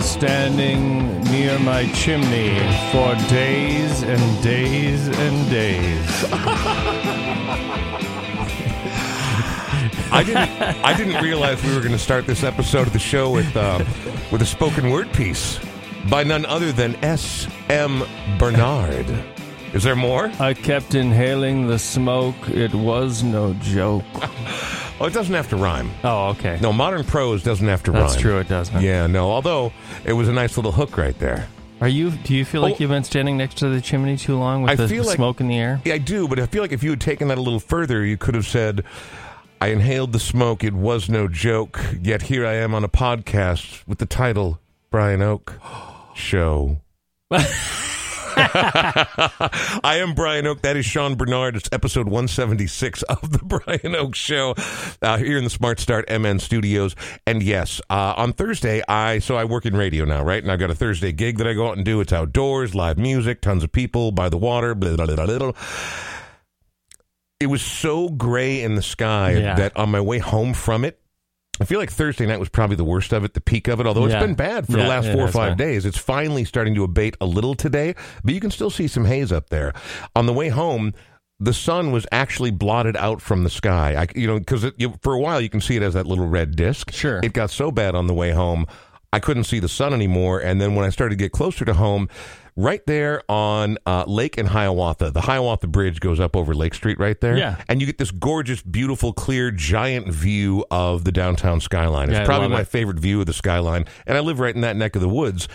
Was standing near my chimney for days and days and days. I didn't. I didn't realize we were going to start this episode of the show with uh, with a spoken word piece by none other than S. M. Bernard. Is there more? I kept inhaling the smoke. It was no joke. Oh, it doesn't have to rhyme. Oh, okay. No, modern prose doesn't have to rhyme. That's rhyme. true, it doesn't. Yeah, no. Although it was a nice little hook right there. Are you? Do you feel like Oh. you've been standing next to the chimney too long with I the feel like- smoke in the air? Yeah, I do, but I feel like if you had taken that a little further, you could have said, I inhaled the smoke. It was no joke. Yet here I am on a podcast with the title Brian Oak Show. I am Brian Oak. That is Sean Bernard. It's episode 176 of the Brian Oak Show uh, here in the Smart Start MN studios. And yes, uh, on Thursday, I so I work in radio now, right? And I've got a Thursday gig that I go out and do. It's outdoors, live music, tons of people by the water. Blah, blah, blah, blah. It was so gray in the sky Yeah. that on my way home from it, I feel like Thursday night was probably the worst of it, the peak of it. Although Yeah. it's been bad for the last it four or five been. days, it's finally starting to abate a little today. But you can still see some haze up there. On the way home, the sun was actually blotted out from the sky. I, you know, because for a while you can see it as that little red disc. Sure. It got so bad on the way home, I couldn't see the sun anymore. And then when I started to get closer to home, right there on uh, Lake and Hiawatha, the Hiawatha Bridge goes up over Lake Street right there. Yeah. And you get this gorgeous, beautiful, clear, giant view of the downtown skyline. It's Yeah, probably my it. favorite view of the skyline. And I live right in that neck of the woods.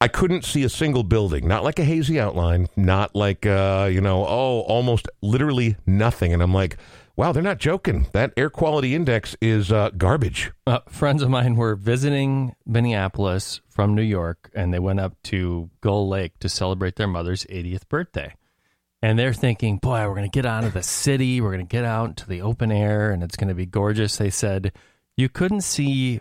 I couldn't see a single building, not like a hazy outline, not like, uh, you know, oh, almost literally nothing. And I'm like, wow, they're not joking. That air quality index is uh, garbage. Uh, friends of mine were visiting Minneapolis from New York, and they went up to Gull Lake to celebrate their mother's 80th birthday. And they're thinking, boy, we're going to get out of the city. We're going to get out into the open air, and it's going to be gorgeous. They said you couldn't see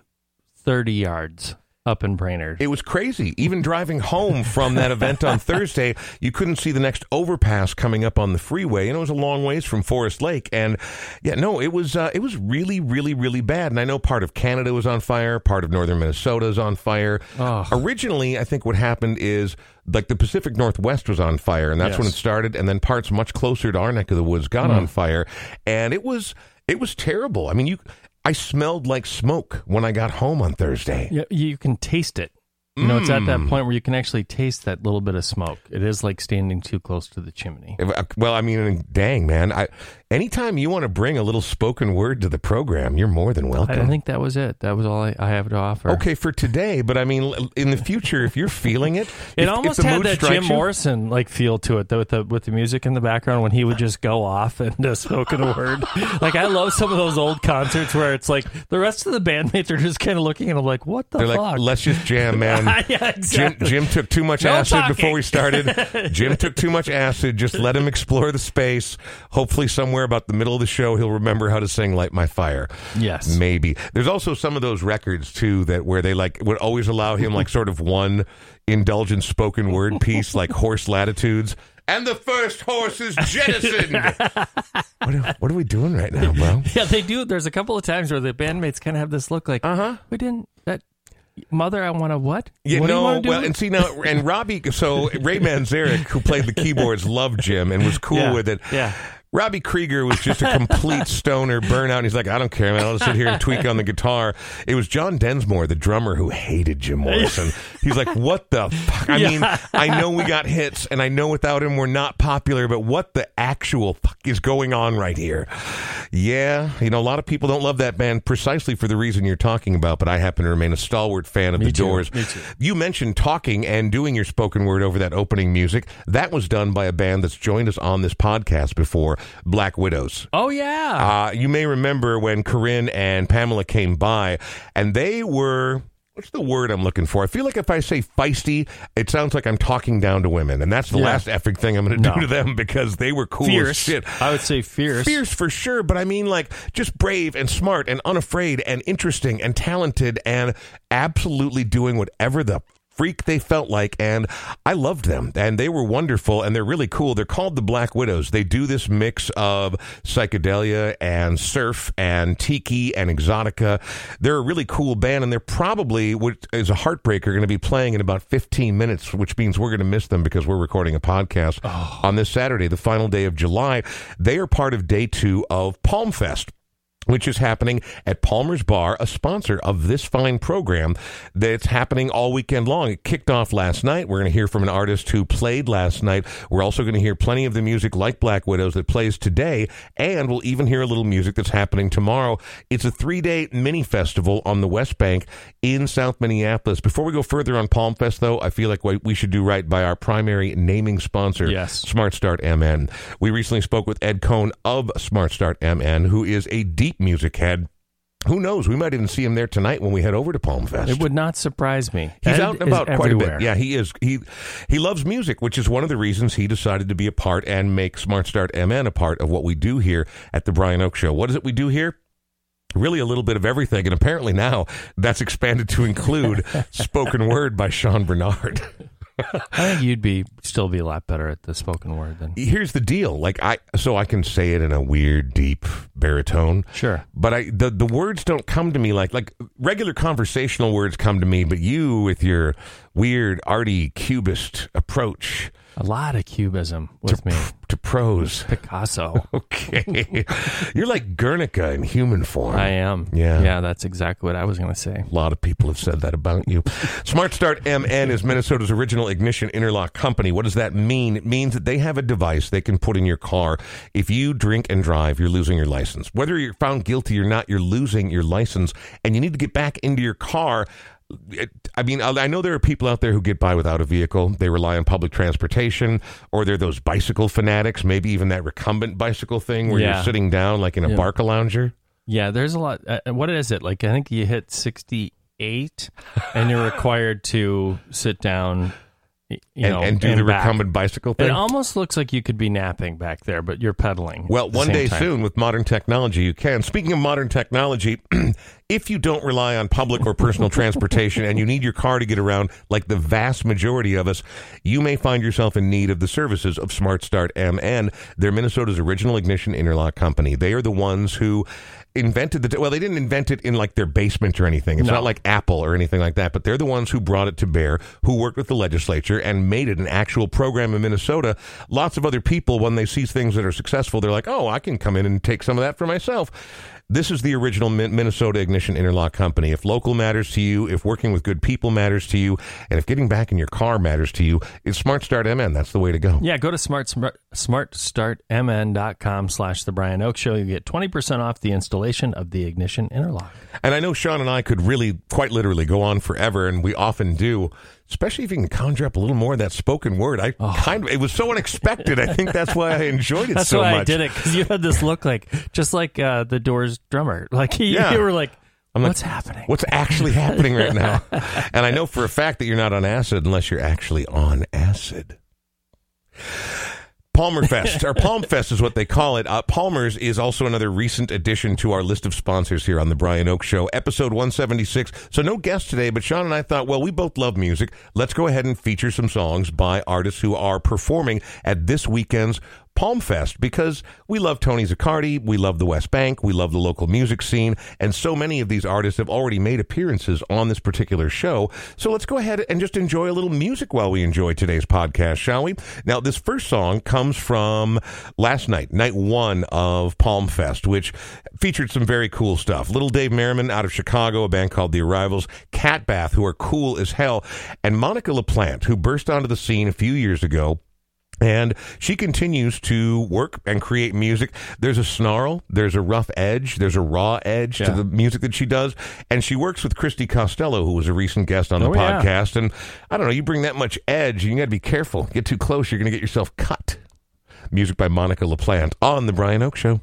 30 yards up in Brainerd. It was crazy. Even driving home from that event on Thursday, you couldn't see the next overpass coming up on the freeway, and it was a long ways from Forest Lake. And yeah, no, it was uh, it was really, really, really bad. And I know part of Canada was on fire, part of northern Minnesota is on fire. Oh. Originally, I think what happened is like the Pacific Northwest was on fire, and that's when it started. And then parts much closer to our neck of the woods got on fire, and it was it was terrible. I mean, you. I smelled like smoke when I got home on Thursday. Yeah, you can taste it. You know, it's at that Mm. point where you can actually taste that little bit of smoke. It is like standing too close to the chimney. Uh, Well, I mean, dang, man. I, anytime you want to bring a little spoken word to the program, you're more than welcome. I think that was it. That was all I, I have to offer. okay, for today, but I mean, in the future, if you're feeling it, It if- if almost the had that Jim you- Morrison like feel to it, though, with the with the music in the background when he would just go off into spoken word. Like I love some of those old concerts where it's like the rest of the bandmates are just kind of looking at him like, "What the They're fuck?" like, let's just jam, man. yeah, Jim, exactly. Jim took too much No acid talking. before we started. Jim took too much acid. Just let him explore the space. Hopefully, somewhere about the middle of the show, he'll remember how to sing "Light My Fire." Yes. maybe. There's also some of those records too that where they like would always allow him like sort of one indulgent spoken word piece, like horse latitudes. And the first horse is jettisoned. what, are, what are we doing right now, bro? Yeah, they do. There's a couple of times where the bandmates kind of have this look like, Uh huh. "We didn't that mother. I want to what? You what do you know, want to do?" well, and see now, and Robbie. So Ray Manzarek, who played the keyboards, loved Jim and was cool Yeah, with it. yeah. Robbie Krieger was just a complete stoner burnout. He's like, I don't care, man. I'll just sit here and tweak on the guitar. It was John Densmore, the drummer, who hated Jim Morrison. He's like, what the fuck? I mean, I know we got hits, and I know without him we're not popular, but what the actual fuck is going on right here? Yeah, you know, a lot of people don't love that band precisely for the reason you're talking about, but I happen to remain a stalwart fan of Me the too, Doors. me too. You mentioned talking and doing your spoken word over that opening music. That was done by a band that's joined us on this podcast before, Black Widows. oh yeah, Uh, you may remember when Corinne and Pamela came by, and they were. What's the word I'm looking for? I feel like if I say feisty, it sounds like I'm talking down to women, and that's the Yeah. last effing thing I'm going to No. do to them because they were cool as fierce. shit. I would say fierce. Fierce for sure, but I mean like just brave and smart and unafraid and interesting and talented and absolutely doing whatever the freak they felt like, and I loved them, and they were wonderful, and they're really cool. They're called the Black Widows. They do this mix of psychedelia and surf and tiki and exotica. They're a really cool band, and they're probably, which is a heartbreaker, going to be playing in about 15 minutes, which means we're going to miss them because we're recording a podcast Oh. on this Saturday, the final day of July. They are part of day two of Palm Fest which is happening at Palmer's Bar, a sponsor of this fine program that's happening all weekend long. It kicked off last night. We're going to hear from an artist who played last night. We're also going to hear plenty of the music like Black Widows that plays today, and we'll even hear a little music that's happening tomorrow. It's a three day mini festival on the West Bank in South Minneapolis. Before we go further on Palm Fest, though, I feel like we we should do right by our primary naming sponsor, Yes. Smart Start MN. We recently spoke with Ed Cohn of Smart Start MN, who is a deep music head. Who knows? We might even see him there tonight when we head over to Palm Fest. It would not surprise me. He's Ed out and about quite a bit. Yeah, he is. He he loves music, which is one of the reasons he decided to be a part and make Smart Start MN a part of what we do here at the Brian Oak Show. What is it we do here? Really, a little bit of everything, and apparently now that's expanded to include spoken word by Sean Bernard. I think you'd be still be a lot better at the spoken word than Here's the deal: like I, so I can say it in a weird, deep baritone. sure. But I the the words don't come to me like like regular conversational words come to me, but you with your weird arty cubist approach A lot of cubism with me. to prose. Picasso. Okay. You're like Guernica in human form. I am. Yeah. Yeah, that's exactly what I was going to say. A lot of people have said that about you. Smart Start MN is Minnesota's original ignition interlock company. What does that mean? It means that they have a device they can put in your car. If you drink and drive, you're losing your license. Whether you're found guilty or not, you're losing your license and you need to get back into your car. I mean, I know there are people out there who get by without a vehicle. They rely on public transportation, or they're those bicycle fanatics, maybe even that recumbent bicycle thing where Yeah. you're sitting down like in a Yeah. Barcalounger. Yeah, there's a lot. Uh, what is it? Like, I think you hit 68 and you're required to sit down, you and, know, and do the back. recumbent bicycle thing. It almost looks like you could be napping back there, but you're pedaling. Well, one day time. soon with modern technology, you can. Speaking of modern technology, if you don't rely on public or personal transportation and you need your car to get around, like the vast majority of us, you may find yourself in need of the services of Smart Start MN. They're Minnesota's original ignition interlock company. They are the ones who invented the well they didn't invent it in like their basement or anything. It's No. not like apple or anything like that but they're the ones who brought it to bear who worked with the legislature and made it an actual program in minnesota. Lots of other people when they see things that are successful they're like oh i can come in and take some of that for myself this is the original Minnesota Ignition Interlock Company. If local matters to you, if working with good people matters to you, and if getting back in your car matters to you, it's Smart Start MN. That's the way to go. Yeah, go to smart, smart smartstartmn.com slash the Brian Oak Show. You get 20% off the installation of the ignition interlock. And I know Sean and I could really, quite literally, go on forever, and we often do. Especially if you can conjure up a little more of that spoken word. I kind of, it was so unexpected. I think that's why I enjoyed it Oh. That's so why much. I did it because you had this look like just like uh, the Doors drummer. Like you, Yeah. you were like, I'm like, "What's happening?" What's actually happening right now? and I know for a fact that you're not on acid unless you're actually on acid. Palmer Fest, or Palm Fest is what they call it. Uh, Palmer's is also another recent addition to our list of sponsors here on the Brian Oak Show, episode 176. So no guest today, but Sean and I thought, well, we both love music. Let's go ahead and feature some songs by artists who are performing at this weekend's Palm Fest because we love Tony Zaccardi, we love the West Bank, we love the local music scene, and so many of these artists have already made appearances on this particular show. So let's go ahead and just enjoy a little music while we enjoy today's podcast, shall we? Now, this first song comes from last night, night one of Palm Fest, which featured some very cool stuff. Little Dave Merriman out of Chicago, a band called The Arrivals, Cat Bath, who are cool as hell, and Monica LaPlante, who burst onto the scene a few years ago. And she continues to work and create music. There's a snarl, there's a rough edge, there's a raw edge to the music that she does. And she works with Christy Costello, who was a recent guest on the Oh, yeah. podcast. And I don't know, you bring that much edge, you got to be careful. Get too close, you're going to get yourself cut. Music by Monica LaPlante on The Brian Oak Show.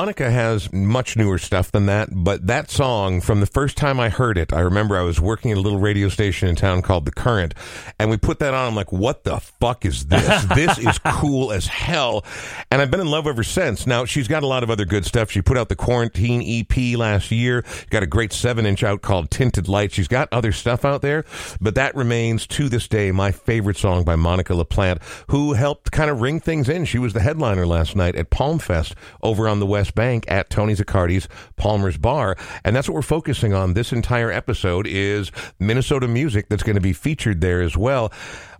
Monica has much newer stuff than that, but that song, from the first time I heard it, I remember I was working at a little radio station in town called The Current, and we put that on. I'm like, what the fuck is this? this is cool as hell. And I've been in love ever since. Now, she's got a lot of other good stuff. She put out the Quarantine EP last year, got a great seven inch out called Tinted Light. She's got other stuff out there, but that remains to this day my favorite song by Monica LaPlante, who helped kind of ring things in. She was the headliner last night at Palm Fest over on the West Bank at Tony Zaccardi's Palmer's Bar. And that's what we're focusing on this entire episode is Minnesota music that's going to be featured there as well.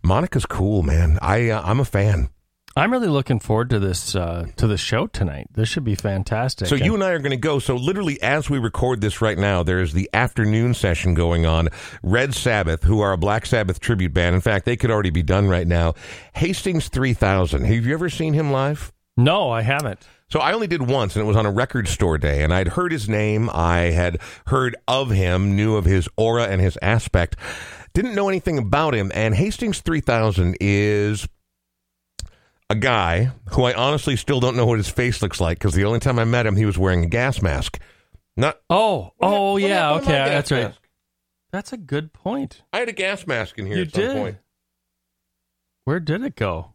Monica's cool, man. I uh, I'm a fan. I'm really looking forward to this uh, to the show tonight. This should be fantastic. So you and I are going to go. So literally, as we record this right now, there is the afternoon session going on. Red Sabbath, who are a Black Sabbath tribute band. In fact, they could already be done right now. Hastings 3000. Have you ever seen him live? no, I haven't. So I only did once, and it was on a record store day, and I'd heard his name. I had heard of him, knew of his aura and his aspect. Didn't know anything about him, and Hastings 3000 is a guy who I honestly still don't know what his face looks like because the only time I met him, he was wearing a gas mask. Not. Oh, oh What yeah, happened to okay, gas that's right. mask? That's a good point. I had a gas mask in here You at some did. point. Where did it go?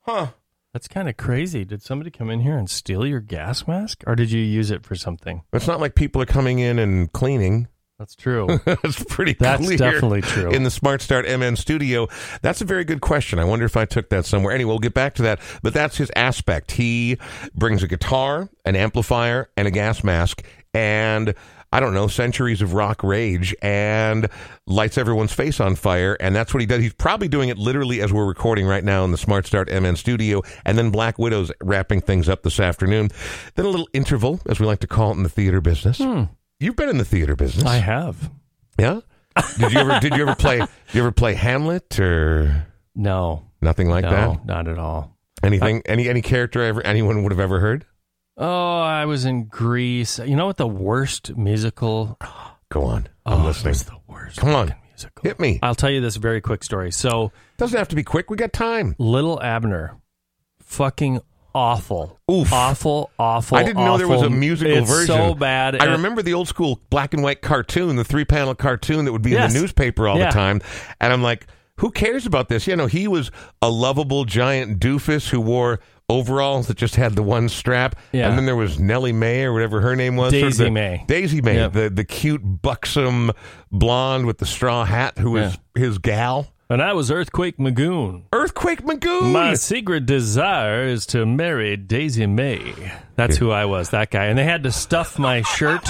Huh. That's kind of crazy. Did somebody come in here and steal your gas mask, or did you use it for something? It's not like people are coming in and cleaning. That's true. That's pretty That's clear definitely true. in the Smart Start MN studio. That's a very good question. I wonder if I took that somewhere. Anyway, we'll get back to that. But that's his aspect. He brings a guitar, an amplifier, and a gas mask, and I don't know, centuries of rock rage, and lights everyone's face on fire. And that's what he does. He's probably doing it literally as we're recording right now in the Smart Start MN studio. And then Black Widow's wrapping things up this afternoon. Then a little interval, as we like to call it in the theater business. You've been in the theater business. Hmm. I have. Yeah. Did you ever? did you ever play? Did you ever play Hamlet or No, nothing like no, that? not at all. Anything? any any character ever anyone would have ever heard? Oh, I was in Grease. You know what the worst musical? Go on. I'm oh, listening. It the worst. Come on. musical. Hit me. I'll tell you this very quick story. So, Doesn't have to be quick. We got time. Little Abner, fucking awful. Oof. Awful, awful. I didn't know there was a musical it's version. so bad. I remember the old school black and white cartoon, the three panel cartoon that would be Yes. in the newspaper all Yeah. the time. And I'm like, who cares about this? You know, he was a lovable giant doofus who wore overalls that just had the one strap. Yeah. And then there was Nellie May or whatever her name was. sort of Daisy Mae. Daisy Mae, Yep. the, the cute, buxom blonde with the straw hat who was his gal. and I was Earthquake Magoon. Earthquake Magoon. My secret desire is to marry Daisy Mae. That's who I was, that guy. And they had to stuff my shirt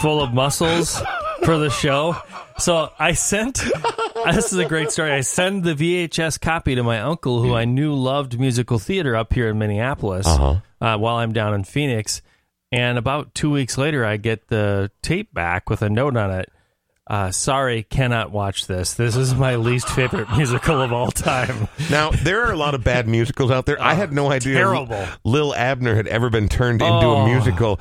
full of muscles for the show. So I sent, this is a great story. I send the VHS copy to my uncle, who I knew loved musical theater up here in Minneapolis Uh-huh. uh, while I'm down in Phoenix. And about two weeks later, I get the tape back with a note on it. Uh, sorry, cannot watch this. This is my least favorite musical of all time. Now there are a lot of bad musicals out there. I had no idea terrible. Lil Abner had ever been turned into a Oh. musical.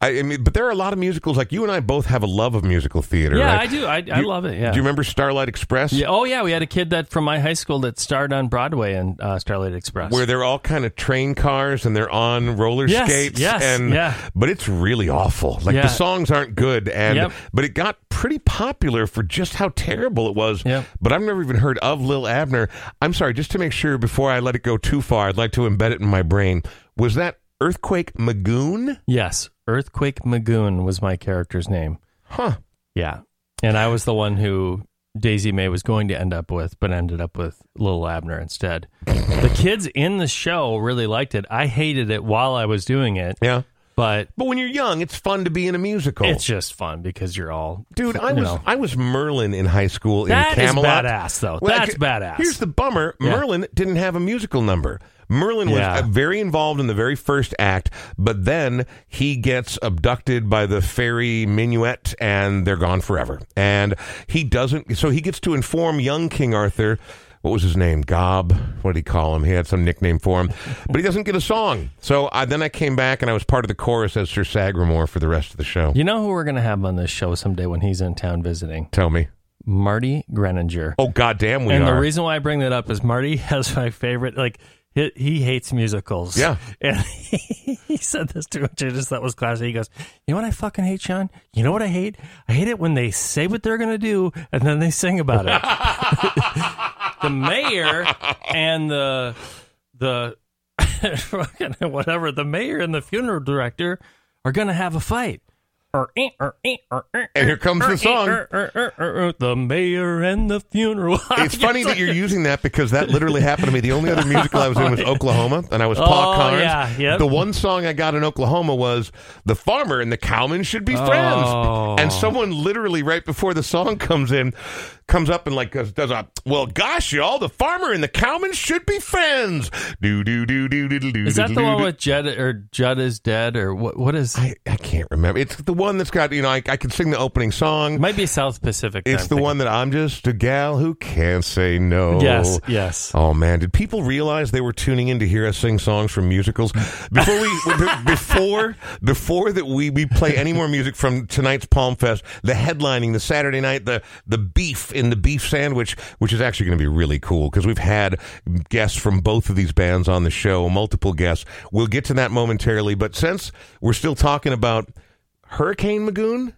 I, I mean, but there are a lot of musicals. Like you and I both have a love of musical theater. Yeah, right? I do. I, I You- love it. Yeah. Do you remember Starlight Express? yeah. Oh, yeah. We had a kid that from my high school that starred on Broadway in uh, Starlight Express. Where they're all kind of train cars and they're on roller Yes, skates. yes, and, yeah. But it's really awful. Like Yeah. the songs aren't good, and Yep. but it got pretty popular for just how terrible it was. Yep. But I've never even heard of Lil Abner. I'm sorry, just to make sure before I let it go too far, I'd like to embed it in my brain. Was that Earthquake Magoon? yes, Earthquake Magoon was my character's name. Huh. Yeah, and I was the one who Daisy Mae was going to end up with, but ended up with Lil Abner instead. the kids in the show really liked it. I hated it while I was doing it, Yeah. But But when you're young, it's fun to be in a musical. it's just fun because you're all Dude, I you was know. I was Merlin in high school in That is Camelot. badass, though. Well, That's badass. Here's the bummer: Yeah. Merlin didn't have a musical number. Merlin was Yeah. uh, very involved in the very first act, but then he gets abducted by the fairy Nimue, and they're gone forever. And he doesn't. So he gets to inform young King Arthur. What was his name? Gob. What did he call him? He had some nickname for him, but he doesn't get a song. So I, then I came back and I was part of the chorus as Sir Sagramore for the rest of the show. You know who we're going to have on this show someday when he's in town visiting? Tell me. Marty Greninger. Oh goddamn, we and are. And the reason why I bring that up is Marty has my favorite, like he, he hates musicals. Yeah. And he, he said this to which I just thought was classic. He goes, You know what I fucking hate, Sean? You know what I hate? I hate it when they say what they're going to do and then they sing about it. The mayor and the, the, whatever, the mayor and the funeral director are going to have a fight. And here comes the song. The mayor and the funeral. It's funny that you're using that because that literally happened to me. The only other musical I was in was oh, Oklahoma, and I was Paul Oh, Carnes. yeah, yep. The one song I got in Oklahoma was "The Farmer and the Cowman Should Be Friends," Oh. and someone literally right before the song comes in, comes up and like does, does a well, gosh, y'all, the farmer and the cowman should be friends. Do do do do do do. Is that the one with Jud or Jud is dead or what? What is? I, I can't remember. It's the one that's got you know I, I can sing the opening song. It might be South Pacific. It's the one that I'm just a gal who can't say no. Yes, yes. Oh man, did people realize they were tuning in to hear us sing songs from musicals before we before before that we, we play any more music from tonight's Palm Fest, the headlining, the Saturday night, the the beef in the beef sandwich, which is actually going to be really cool because we've had guests from both of these bands on the show, multiple guests. We'll get to that momentarily, but since we're still talking about Hurricane Magoon,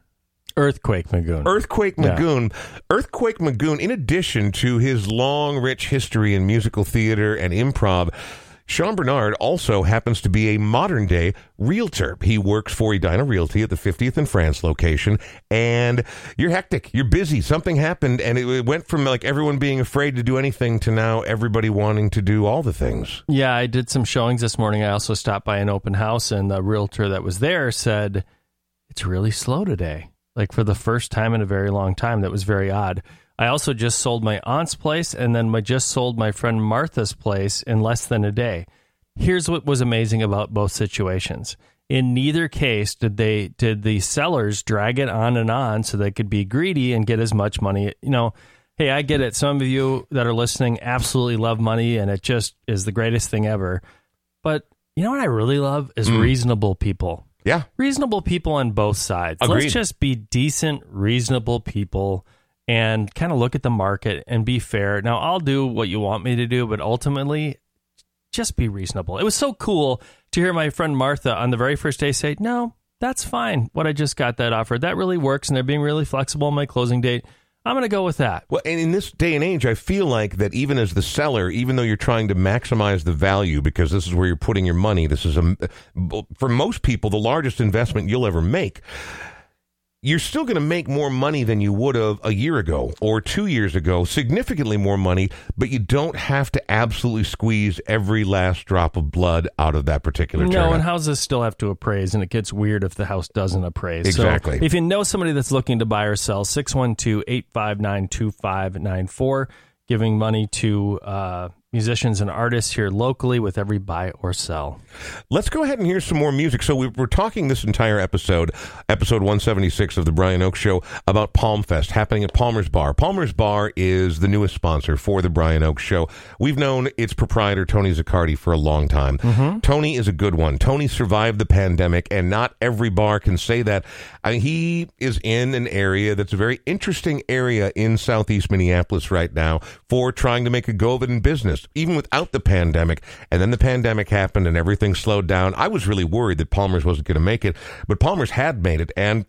Earthquake Magoon. Earthquake Magoon. Yeah. Magoon. Earthquake Magoon, in addition to his long, rich history in musical theater and improv, Sean Bernard also happens to be a modern day realtor. He works for Edina Realty at the 50th and France location, and you're hectic. You're busy. Something happened, and it, it went from like everyone being afraid to do anything to now everybody wanting to do all the things. Yeah, I did some showings this morning. I also stopped by an open house, and the realtor that was there said it's really slow today. Like for the first time in a very long time, that was very odd. I also just sold my aunt's place, and then I just sold my friend Martha's place in less than a day. Here's what was amazing about both situations. In neither case did they did the sellers drag it on and on so they could be greedy and get as much money. You know, hey, I get it. Some of you that are listening absolutely love money, and it just is the greatest thing ever. But you know what I really love is hmm. reasonable people. Yeah. Reasonable people on both sides. Agreed. Let's just be decent, reasonable people and kind of look at the market and be fair. Now, I'll do what you want me to do, but ultimately, just be reasonable. It was so cool to hear my friend Martha on the very first day say, No, that's fine. What I just got that offer. That really works. And they're being really flexible on my closing date. I'm going to go with that. Well, and in this day and age, I feel like that even as the seller, even though you're trying to maximize the value because this is where you're putting your money, this is a, for most people the largest investment you'll ever make. You're still going to make more money than you would have a year ago or two years ago, significantly more money, but you don't have to absolutely squeeze every last drop of blood out of that particular No, and houses still have to appraise, and it gets weird if the house doesn't appraise. Exactly. So if you know somebody that's looking to buy or sell, 612 859 2594, giving money to uh, musicians and artists here locally with every buy or sell. Let's go ahead and hear some more music. So we we're talking this entire episode, episode 176 of the Brian Oak Show, about Palm Fest happening at Palmer's Bar. Palmer's Bar is the newest sponsor for the Brian Oak Show. We've known its proprietor, Tony Zaccardi, for a long time. Mm-hmm. Tony is a good one. Tony survived the pandemic, and not every bar can say that. I mean, he is in an area that's a very interesting area in southeast Minneapolis right now for trying to make a go of it in business, even without the pandemic. And then the pandemic happened and everything slowed down. I was really worried that Palmer's wasn't going to make it, but Palmer's had made it. And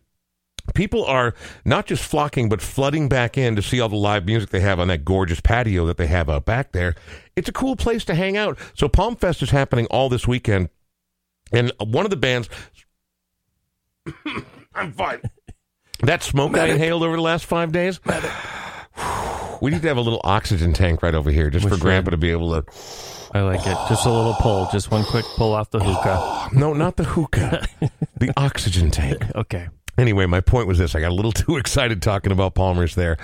people are not just flocking, but flooding back in to see all the live music they have on that gorgeous patio that they have out back there. It's a cool place to hang out. So Palm Fest is happening all this weekend. And one of the bands, I'm fine. That smoke I inhaled over the last five days. We need to have a little oxygen tank right over here, just We for should. Grandpa to be able to. I like it. Just a little pull, just one quick pull off the hookah. No, not the hookah, the oxygen tank. Okay. Anyway, my point was this: I got a little too excited talking about Palmer's there.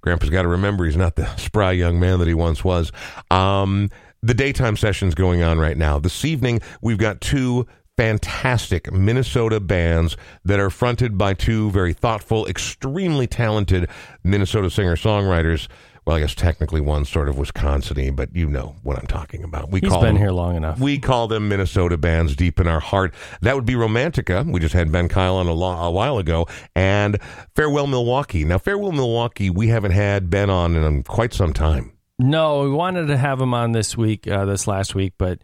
Grandpa's got to remember he's not the spry young man that he once was. Um, the daytime session's going on right now. This evening, we've got two fantastic Minnesota bands that are fronted by two very thoughtful, extremely talented Minnesota singer songwriters. Well, I guess technically one sort of Wisconsin-y, but you know what I'm talking about. We He's call been them- here long enough. we call them Minnesota bands deep in our heart. That would be Romantica. We just had Ben Kyle on a, lo- a while ago. And Farewell Milwaukee. Now, Farewell Milwaukee, we haven't had Ben on in quite some time. No, we wanted to have him on this week, uh, this last week, but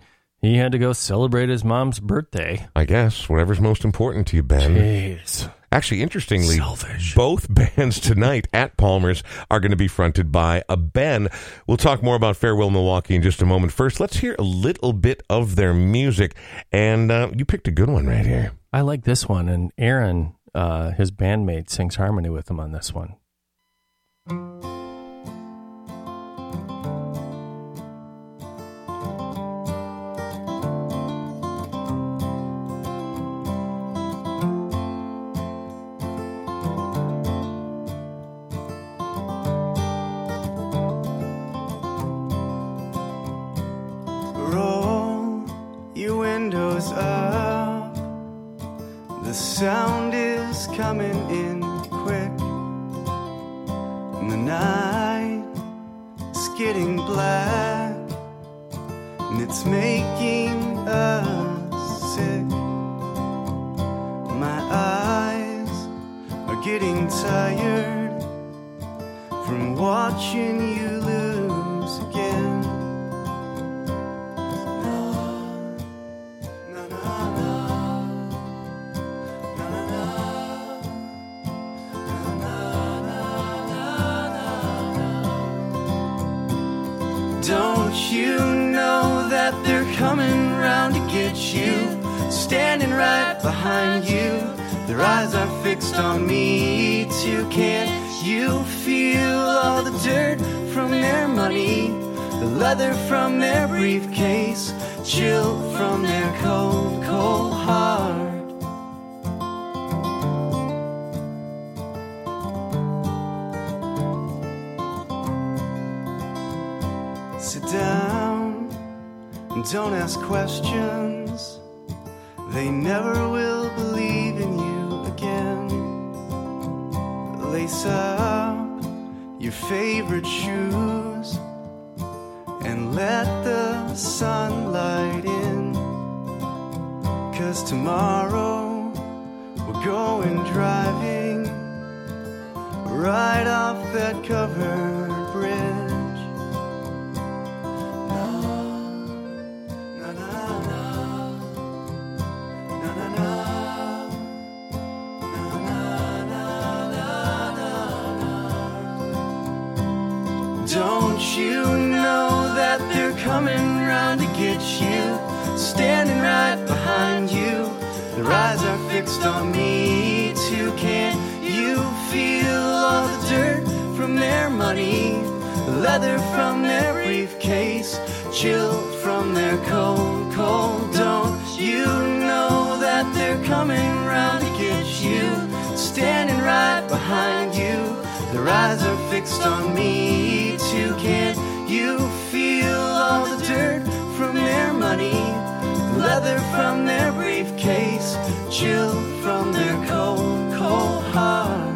he had to go celebrate his mom's birthday. I guess whatever's most important to you, Ben. Jeez. Actually, interestingly, Selfish. both bands tonight at Palmer's are going to be fronted by a Ben. We'll talk more about Farewell Milwaukee in just a moment. First, let's hear a little bit of their music. And uh, you picked a good one right here. I like this one, and Aaron, uh, his bandmate, sings harmony with him on this one. Sound is coming in quick. And the night is getting black. And it's making us sick. My eyes are getting tired from watching you lose Their eyes are fixed on me too. Can't you feel all the dirt from their money? The leather from their briefcase, chill from their cold, cold heart. Sit down and don't ask questions. They never will your favorite shoes and let the sunlight in. Cause tomorrow we're going driving right off that covered you know that they're coming round to get you? Standing right behind you. Their eyes are fixed on me too. Can't you feel all the dirt from their money? The leather from their briefcase, chill from their cold, cold. Don't you know that they're coming round to get you? Standing right behind you. Their eyes are fixed on me too. Can't you feel all the dirt from their money? The leather from their briefcase, chill from their cold, cold heart.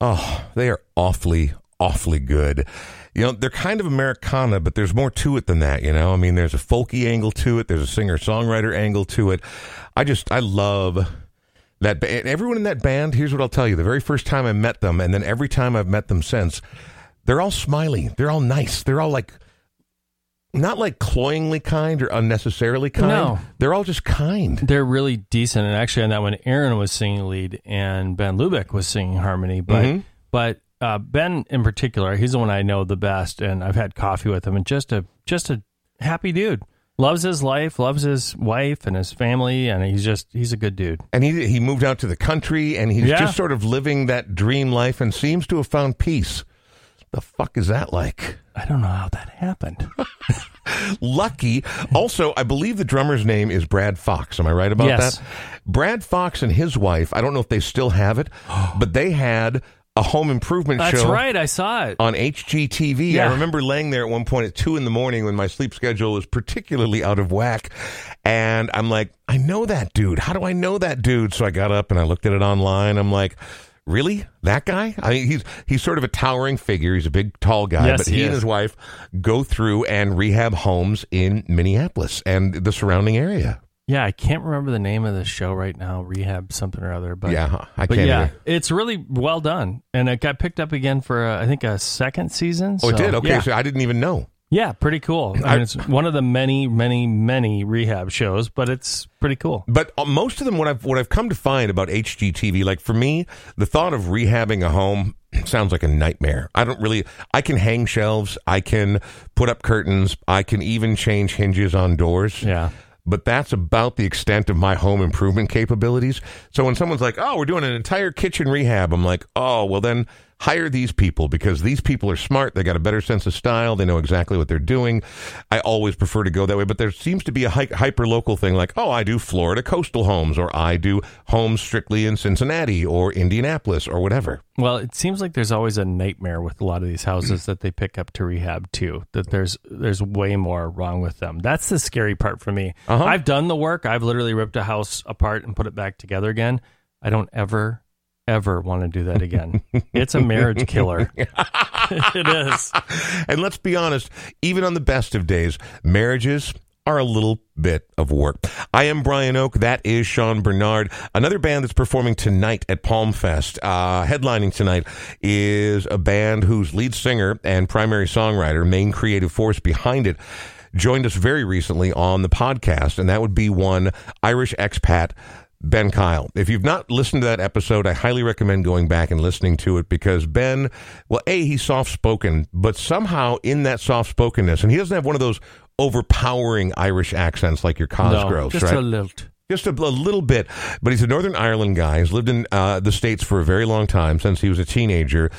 Oh, they are awfully, awfully good. You know, they're kind of Americana, but there's more to it than that, you know? I mean, there's a folky angle to it, there's a singer songwriter angle to it. I just, I love that. ba- Everyone in that band, here's what I'll tell you the very first time I met them, and then every time I've met them since, they're all smiley. They're all nice. They're all like, not like cloyingly kind or unnecessarily kind. No. They're all just kind. They're really decent, and actually, on that one, Aaron was singing lead and Ben Lubeck was singing harmony. But Mhm. but uh, Ben in particular, he's the one I know the best, and I've had coffee with him, and just a just a happy dude. Loves his life, loves his wife and his family, and he's just he's a good dude. and he he moved out to the country and he's Yeah. just sort of living that dream life and seems to have found peace. The fuck is that like? I don't know how that happened. Lucky. Also, I believe the drummer's name is Brad Fox. Am I right about Yes. that? Brad Fox and his wife, I don't know if they still have it, but they had a home improvement That's show That's right, I saw it. on HGTV. Yeah. I remember laying there at one point at two in the morning when my sleep schedule was particularly out of whack. And I'm like, I know that dude. How do I know that dude? So I got up and I looked at it online. I'm like, really that guy? I mean, he's he's sort of a towering figure. He's a big, tall guy, Yes, but he he, and his wife go through and rehab homes in Minneapolis and the surrounding area. Yeah, I can't remember the name of the show right now. Rehab something or other, but yeah, I but can't. yeah, either. it's really well done, and it got picked up again for uh, I think a second season. Oh, it did. Okay, yeah. so I didn't even know. Yeah, pretty cool. I mean, it's one of the many, many, many rehab shows, but it's pretty cool. But uh, most of them, what I've what I've come to find about HGTV, like for me, the thought of rehabbing a home sounds like a nightmare. I don't really. I can hang shelves. I can put up curtains. I can even change hinges on doors. Yeah. But that's about the extent of my home improvement capabilities. So when someone's like, "Oh, we're doing an entire kitchen rehab," I'm like, "Oh, well then." Hire these people because these people are smart. They got a better sense of style. They know exactly what they're doing. I always prefer to go that way, but there seems to be a hyper local thing like, oh, I do Florida coastal homes, or I do homes strictly in Cincinnati or Indianapolis or whatever. Well, it seems like there's always a nightmare with a lot of these houses that they pick up to rehab too. That there's there's way more wrong with them. That's the scary part for me. Uh-huh. I've done the work. I've literally ripped a house apart and put it back together again. I don't ever ever want to do that again. it's a marriage killer. it is. And let's be honest, even on the best of days, marriages are a little bit of work. I am Brian Oak. That is Sean Bernard. Another band that's performing tonight at Palm Fest. Uh, headlining tonight is a band whose lead singer and primary songwriter, main creative force behind it, joined us very recently on the podcast, and that would be one Irish expat. Ben Kyle. If you've not listened to that episode, I highly recommend going back and listening to it because Ben, well, A, he's soft spoken, but somehow in that soft spokenness, and he doesn't have one of those overpowering Irish accents like your Cosgroves, just right? a little. Just a, a little bit, but he's a Northern Ireland guy. He's lived in uh, the States for a very long time, since he was a teenager.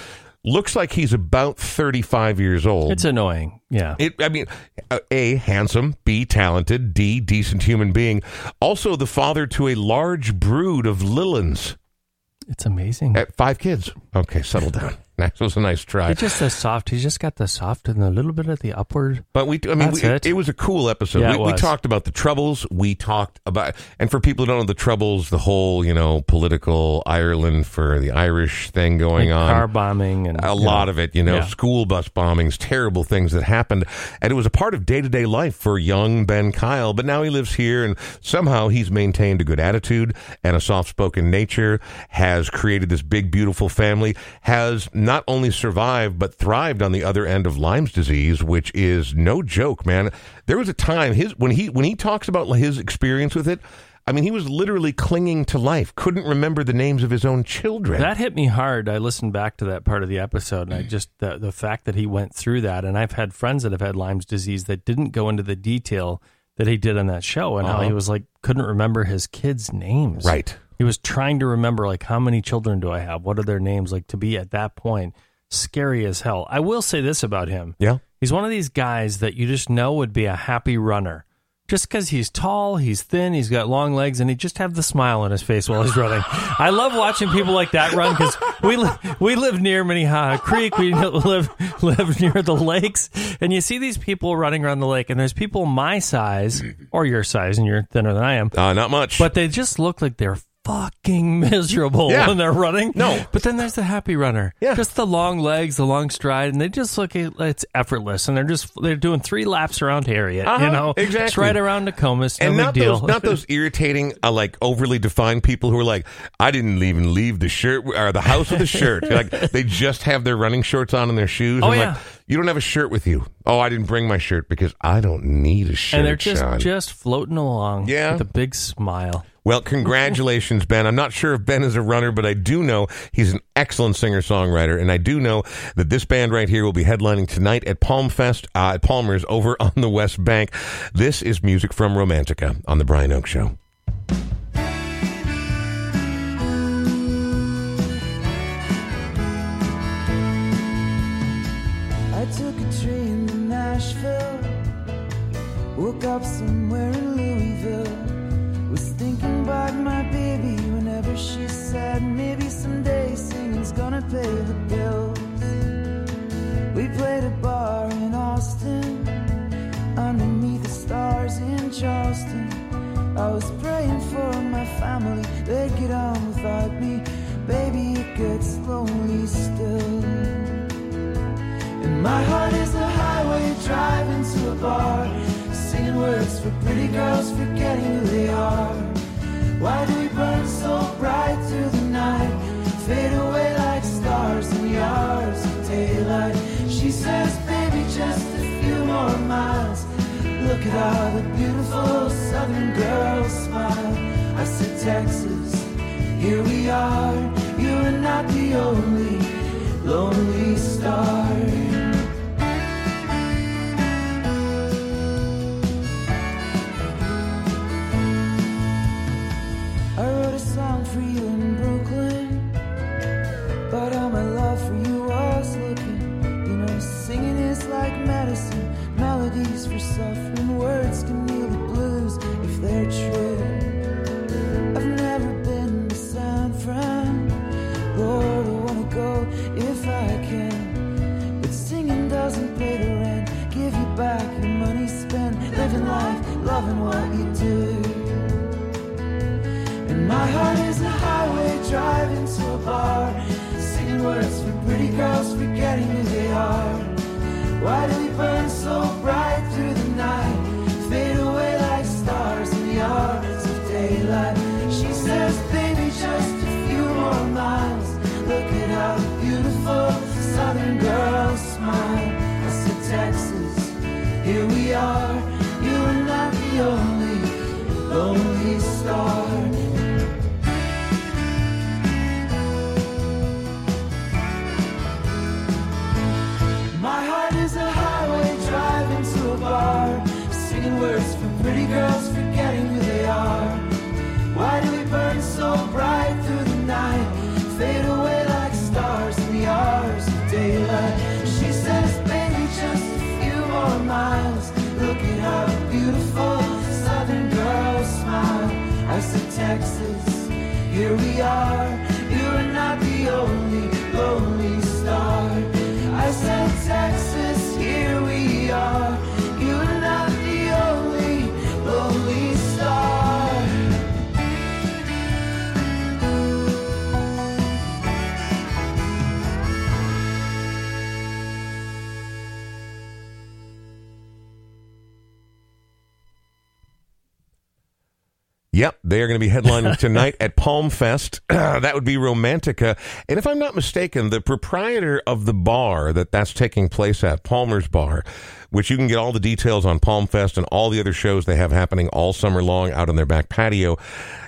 Looks like he's about 35 years old. It's annoying. Yeah. It, I mean, uh, A, handsome, B, talented, D, decent human being. Also, the father to a large brood of Lillans. It's amazing. At five kids. Okay, settle down. That was a nice try. It's just the soft. He's just got the soft and a little bit of the upward. But we, I mean, we, it. it. was a cool episode. Yeah, we, we talked about the troubles. We talked about, and for people who don't know the troubles, the whole, you know, political Ireland for the Irish thing going on. car bombing and a lot know. of it, you know, Yeah. school bus bombings, terrible things that happened. And it was a part of day to day life for young Ben Kyle. But now he lives here and somehow he's maintained a good attitude and a soft spoken nature, has created this big, beautiful family, has not only survived, but thrived on the other end of Lyme's disease, which is no joke, man. There was a time his when he when he talks about his experience with it, I mean, he was literally clinging to life, couldn't remember the names of his own children. That hit me hard. I listened back to that part of the episode, and I just the the fact that he went through that, and I've had friends that have had Lyme's disease that didn't go into the detail that he did on that show, and how Uh-huh. he was like couldn't remember his kids' names. right. He was trying to remember like how many children do I have? What are their names? Like to be at that point, scary as hell. I will say this about him. Yeah. He's one of these guys that you just know would be a happy runner. Just because he's tall, he's thin, he's got long legs, and he just have the smile on his face while he's running. I love watching people like that run because we li- we live near Minnehaha Creek. We live live near the lakes, and you see these people running around the lake, and there's people my size or your size, and you're thinner than I am, Uh, not much. but they just look like they're fucking miserable Yeah. when they're running. No. But then there's the happy runner. Yeah. Just the long legs, the long stride, and they just look it's effortless and they're just they're doing three laps around Harriet, Uh-huh, you know. Exactly. right around Nokomis, no and big not deal. those not those irritating uh, like overly defined people who are like I didn't even leave the shirt or the house with a shirt like they just have their running shorts on and their shoes Oh, yeah. like you don't have a shirt with you oh I didn't bring my shirt because I don't need a shirt and they're just Sean. just floating along Yeah. with a big smile. Well congratulations Ben. I'm not sure if Ben is a runner but I do know he's an excellent singer songwriter and I do know that this band right here will be headlining tonight at Palm Fest uh, at Palmer's over on the West Bank. This is music from Romantica on the Brian Oake Show. I took a train to Nashville. Woke up pay the bills. We played a bar in Austin, underneath the stars in Charleston. I was praying for my family, they'd get on without me. Baby, it gets lonely still. And my heart is a highway driving to a bar, singing words for pretty girls forgetting who they are. Why do we burn so bright through the Look at all the beautiful southern girls smile. I said, Texas, here we are. You are not the only lonely star. I wrote a song for you Why here we are. You are not the only lonely star. I said, Texas, they are going to be headlining tonight at Palm Fest. that would be Romantica. And if I'm not mistaken, the proprietor of the bar that that's taking place at, Palmer's Bar, which you can get all the details on Palm Fest and all the other shows they have happening all summer long out on their back patio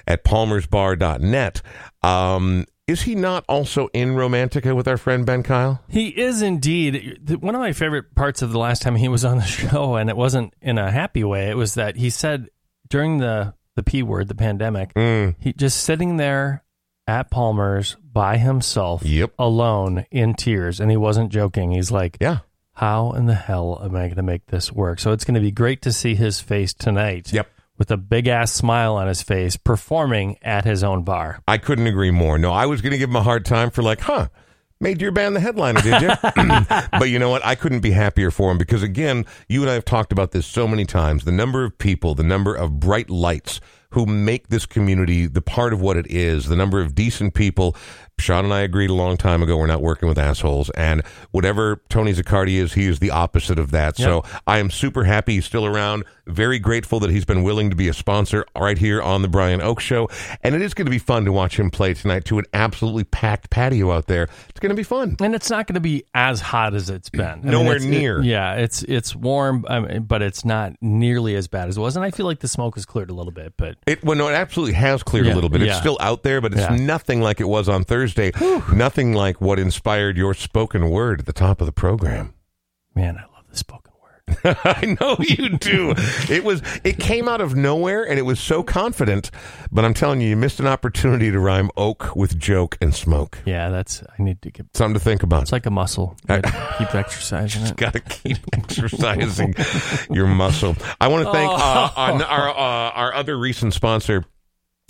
at palmersbar.net. Um, is he not also in Romantica with our friend Ben Kyle? He is indeed. One of my favorite parts of the last time he was on the show, and it wasn't in a happy way, it was that he said during the, the P word, the pandemic, Mm. he just sitting there at Palmer's by himself, Yep. alone in tears. And he wasn't joking. He's like, Yeah. how in the hell am I going to make this work? So it's going to be great to see his face tonight. Yep. With a big ass smile on his face, performing at his own bar. I couldn't agree more. No, I was going to give him a hard time for like, huh, made your band the headliner, did you? but you know what? I couldn't be happier for him because again, you and I have talked about this so many times. The number of people, the number of bright lights who make this community the part of what it is, the number of decent people. Sean and I agreed a long time ago we're not working with assholes. And whatever Tony Zaccardi is, he is the opposite of that. So I am super happy he's still around. Very grateful that he's been willing to be a sponsor right here on the Brian Oake Show. And it is going to be fun to watch him play tonight to an absolutely packed patio out there. It's going to be fun. and it's not going to be as hot as it's been. I Nowhere it's- near. it- yeah, it's it's warm, I mean, but it's not nearly as bad as it was. And I feel like the smoke has cleared a little bit. But It well, no, it absolutely has cleared a little bit. It's yeah. still out there, but it's Yeah. nothing like it was on Thursday. nothing like what inspired your spoken word at the top of the program. man, I love the spoken word. I know you do. It was it came out of nowhere and it was so confident, but I'm telling you, you missed an opportunity to rhyme oak with joke and smoke. Yeah, that's I need to get. Something to think about. It's like a muscle. You keep exercising it. Got to keep exercising your muscle. I want to thank uh, our our, uh, our other recent sponsor.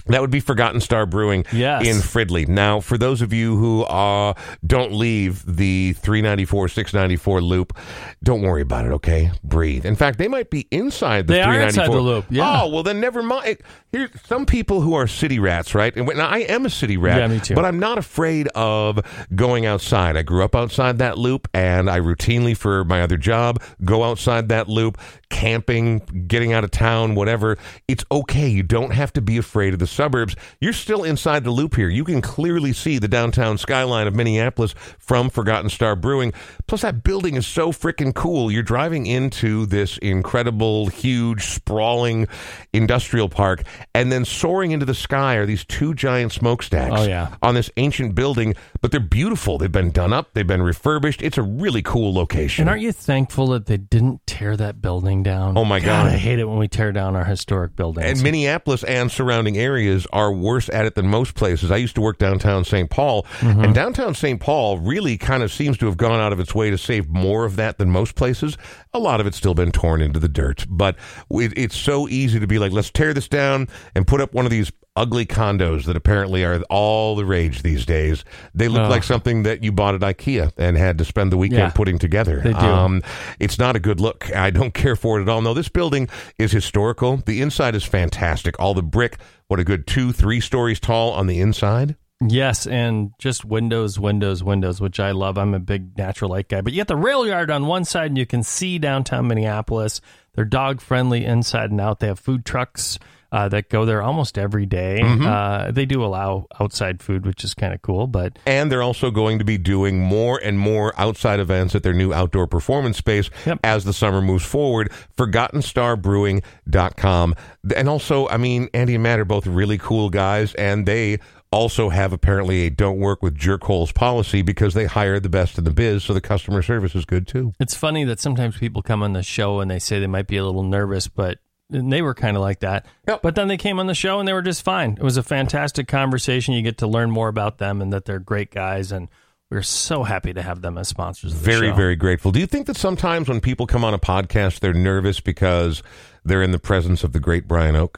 That would be Forgotten Star Brewing Yes. in Fridley. Now, for those of you who uh, don't leave the 394, 694 loop, don't worry about it, okay? Breathe. In fact, they might be inside the They are 394. inside the loop, yeah. Oh, well, then never mind. Here, some people who are city rats, right? And now, I am a city rat, Yeah, me too. but I'm not afraid of going outside. I grew up outside that loop, and I routinely, for my other job, go outside that loop, camping, getting out of town, whatever. It's okay. You don't have to be afraid of the suburbs. You're still inside the loop here. You can clearly see the downtown skyline of Minneapolis from Forgotten Star Brewing. Plus, that building is so freaking cool. You're driving into this incredible, huge, sprawling industrial park, and then soaring into the sky are these two giant smokestacks Oh, yeah. on this ancient building, but they're beautiful. They've been done up, they've been refurbished. It's a really cool location. And aren't you thankful that they didn't tear that building down? Oh, my God. I hate it when we tear down our historic buildings. And Minneapolis and surrounding areas are worse at it than most places. I used to work downtown St. Paul, Mm-hmm. and downtown St. Paul really kind of seems to have gone out of its way to save more of that than most places. A lot of it's still been torn into the dirt, but it, it's so easy to be like, let's tear this down and put up one of these ugly condos that apparently are all the rage these days. They look like something that you bought at IKEA and had to spend the weekend Yeah. putting together. They do. Um, it's not a good look. I don't care for it at all. No, this building is historical. The inside is fantastic. All the brick, what a good two, three stories tall on the inside. Yes, and just windows, windows, windows, which I love. I'm a big natural light guy. But you got the rail yard on one side, and you can see downtown Minneapolis. They're dog friendly inside and out. They have food trucks uh, that go there almost every day. Mm-hmm. Uh, they do allow outside food, which is kind of cool. But And they're also going to be doing more and more outside events at their new outdoor performance space Yep. as the summer moves forward. ForgottenStarBrewing.com. And also, I mean, Andy and Matt are both really cool guys, and they also have apparently a don't work with jerkholes policy because they hire the best in the biz, so the customer service is good too. it's funny that sometimes people come on the show and they say they might be a little nervous, but and they were kind of like that. Yep. But then they came on the show and they were just fine. It was a fantastic conversation. You get to learn more about them and that they're great guys. And we're so happy to have them as sponsors. Of the Very, show. very grateful. Do you think that sometimes when people come on a podcast, they're nervous because they're in the presence of the great Brian Oake?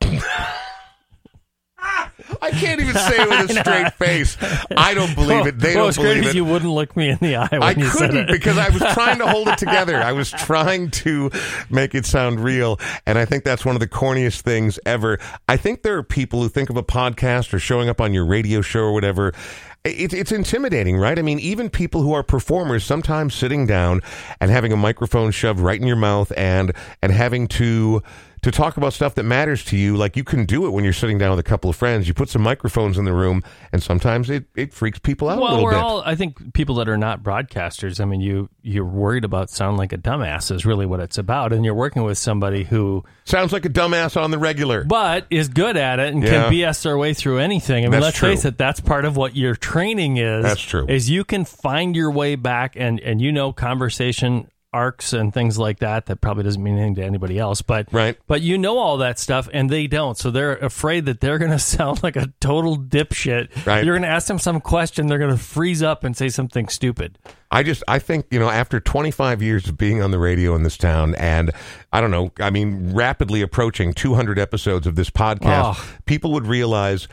I can't even say it with a straight face. I don't believe it. They well, don't believe it. you wouldn't look me in the eye when I you said couldn't it. because I was trying to hold it together. I was trying to make it sound real. And I think that's one of the corniest things ever. I think there are people who think of a podcast or showing up on your radio show or whatever. It, it's intimidating, right? I mean, even people who are performers, sometimes sitting down and having a microphone shoved right in your mouth and and having to to talk about stuff that matters to you. Like you can do it when you're sitting down with a couple of friends. You put some microphones in the room, and sometimes it, it freaks people out a well, little we're bit. all. I think people that are not broadcasters. I mean, you you're worried about sound like a dumbass is really what it's about, and you're working with somebody who, Sounds like a dumbass on the regular. but is good at it and Yeah. can BS their way through anything. I mean, That's let's true. face it. That's part of what your training is. That's true. Is you can find your way back, and and you know conversation arcs and things like that that probably doesn't mean anything to anybody else but Right. but you know all that stuff and they don't so they're afraid that they're going to sound like a total dipshit Right. you're going to ask them some question they're going to freeze up and say something stupid I just I think you know after 25 years of being on the radio in this town and I don't know I mean rapidly approaching 200 episodes of this podcast Oh. people would realize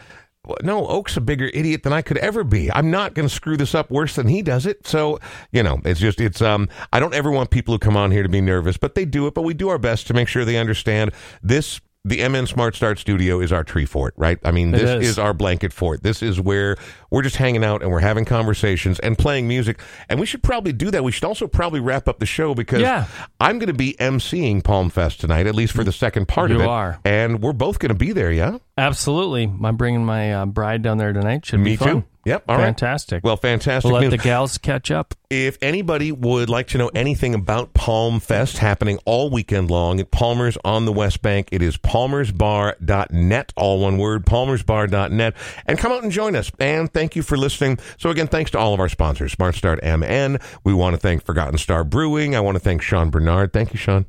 no Oake's a bigger idiot than I could ever be. I'm not going to screw this up worse than he does it. So you know it's just it's um I don't ever want people who come on here to be nervous but they do it but we do our best to make sure they understand this the MN Smart Start Studio is our tree fort, right? I mean, this is. is our blanket fort. This is where we're just hanging out and we're having conversations and playing music. And we should probably do that. We should also probably wrap up the show because Yeah. I'm going to be emceeing Palm Fest tonight, at least for the second part of it. You are. And we're both going to be there, yeah? absolutely i'm bringing my uh, bride down there tonight should Me be fun too. Yep. All right. fantastic Well, fantastic. we'll let news. the gals catch up If anybody would like to know anything about Palm Fest happening all weekend long at Palmer's on the West Bank, it is palmersbar.net, all one word, palmersbar.net. And come out and join us. And thank you for listening. So, again, thanks to all of our sponsors, Smart Start MN. We want to thank Forgotten Star Brewing. I want to thank Sean Bernard. Thank you, Sean.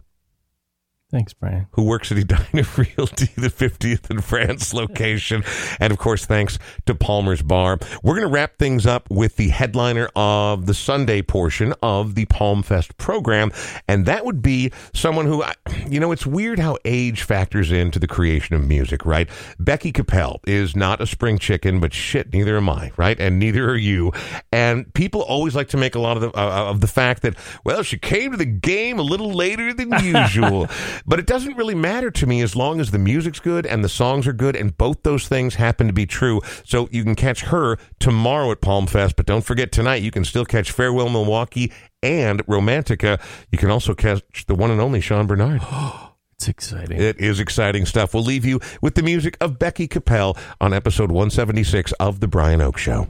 Thanks, Brian. who works at Edina Realty, the 50th and France location. And of course, thanks to Palmer's Bar. We're going to wrap things up with the headliner of the Sunday portion of the Palm Fest program. And that would be someone who, you know, it's weird how age factors into the creation of music, right? Becky Kapell is not a spring chicken, but shit, neither am I, right? And neither are you. And people always like to make a lot of the, uh, of the fact that, well, she came to the game a little later than usual. But it doesn't really matter to me as long as the music's good and the songs are good, and both those things happen to be true. So you can catch her tomorrow at Palm Fest, but don't forget tonight you can still catch Farewell Milwaukee and Romantica. You can also catch the one and only Sean Bernard. It's exciting. It is exciting stuff. We'll leave you with the music of Becky Kapell on episode 176 of The Brian Oake Show.